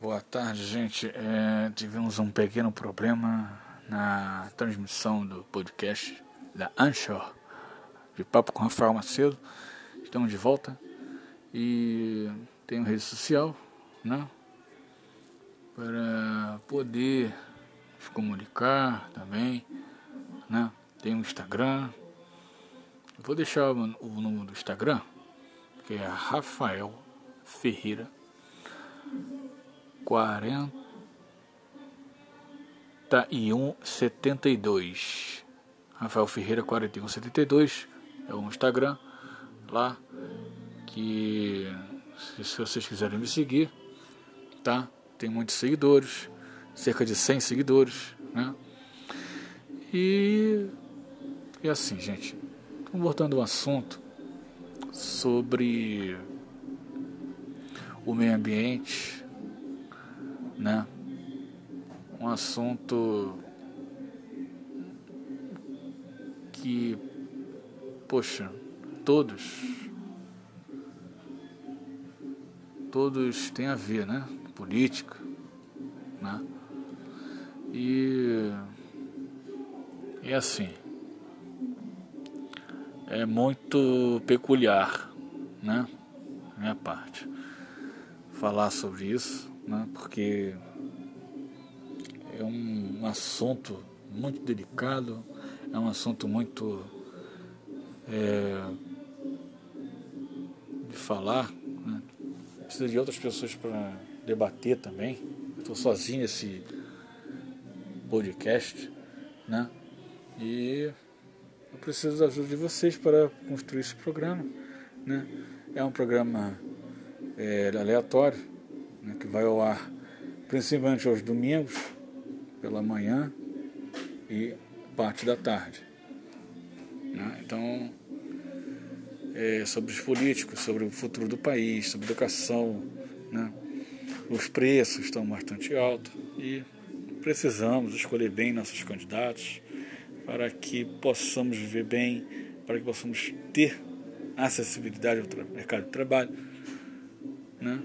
boa tarde, gente. É, tivemos um pequeno problema na transmissão do podcast da Anchor, de Papo com Rafael Macedo. Estamos de volta e tem rede social, né? Para poder se comunicar também, né? Tem um Instagram. Vou deixar o, o número do Instagram, que é Rafael Ferreira 4172. Rafael Ferreira 4172 é o Instagram lá que se, se vocês quiserem me seguir, tá? Tem muitos seguidores, cerca de 100 seguidores, né? E, e assim, gente, voltando ao assunto sobre o meio ambiente, né? Um assunto que, poxa, todos, todos têm a ver, né? Política, né? E é assim, é muito peculiar, né? Minha parte falar sobre isso, né, porque é um assunto muito delicado, é um assunto muito é, de falar, né, precisa de outras pessoas para debater também. Estou sozinho nesse podcast, né? E eu preciso da ajuda de vocês para construir esse programa, né? É um programa é, aleatório, né, que vai ao ar principalmente aos domingos, pela manhã e parte da tarde. Né? Então, é, sobre os políticos, sobre o futuro do país, sobre educação, né? os preços estão bastante altos e precisamos escolher bem nossos candidatos para que possamos viver bem, para que possamos ter acessibilidade ao mercado de trabalho né?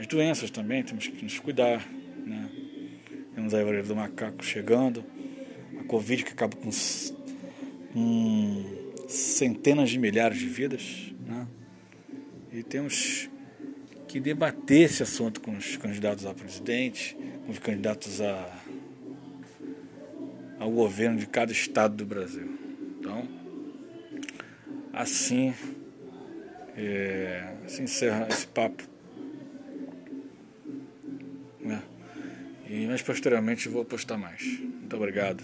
As doenças também, temos que nos cuidar. Né? Temos a varíola do macaco chegando, a Covid que acaba com, centenas de milhares de vidas. Né? E temos que debater esse assunto com os candidatos a presidente, com os candidatos a, ao governo de cada estado do Brasil. Então, assim é, se encerra esse papo. E mais posteriormente vou postar mais. Muito obrigado.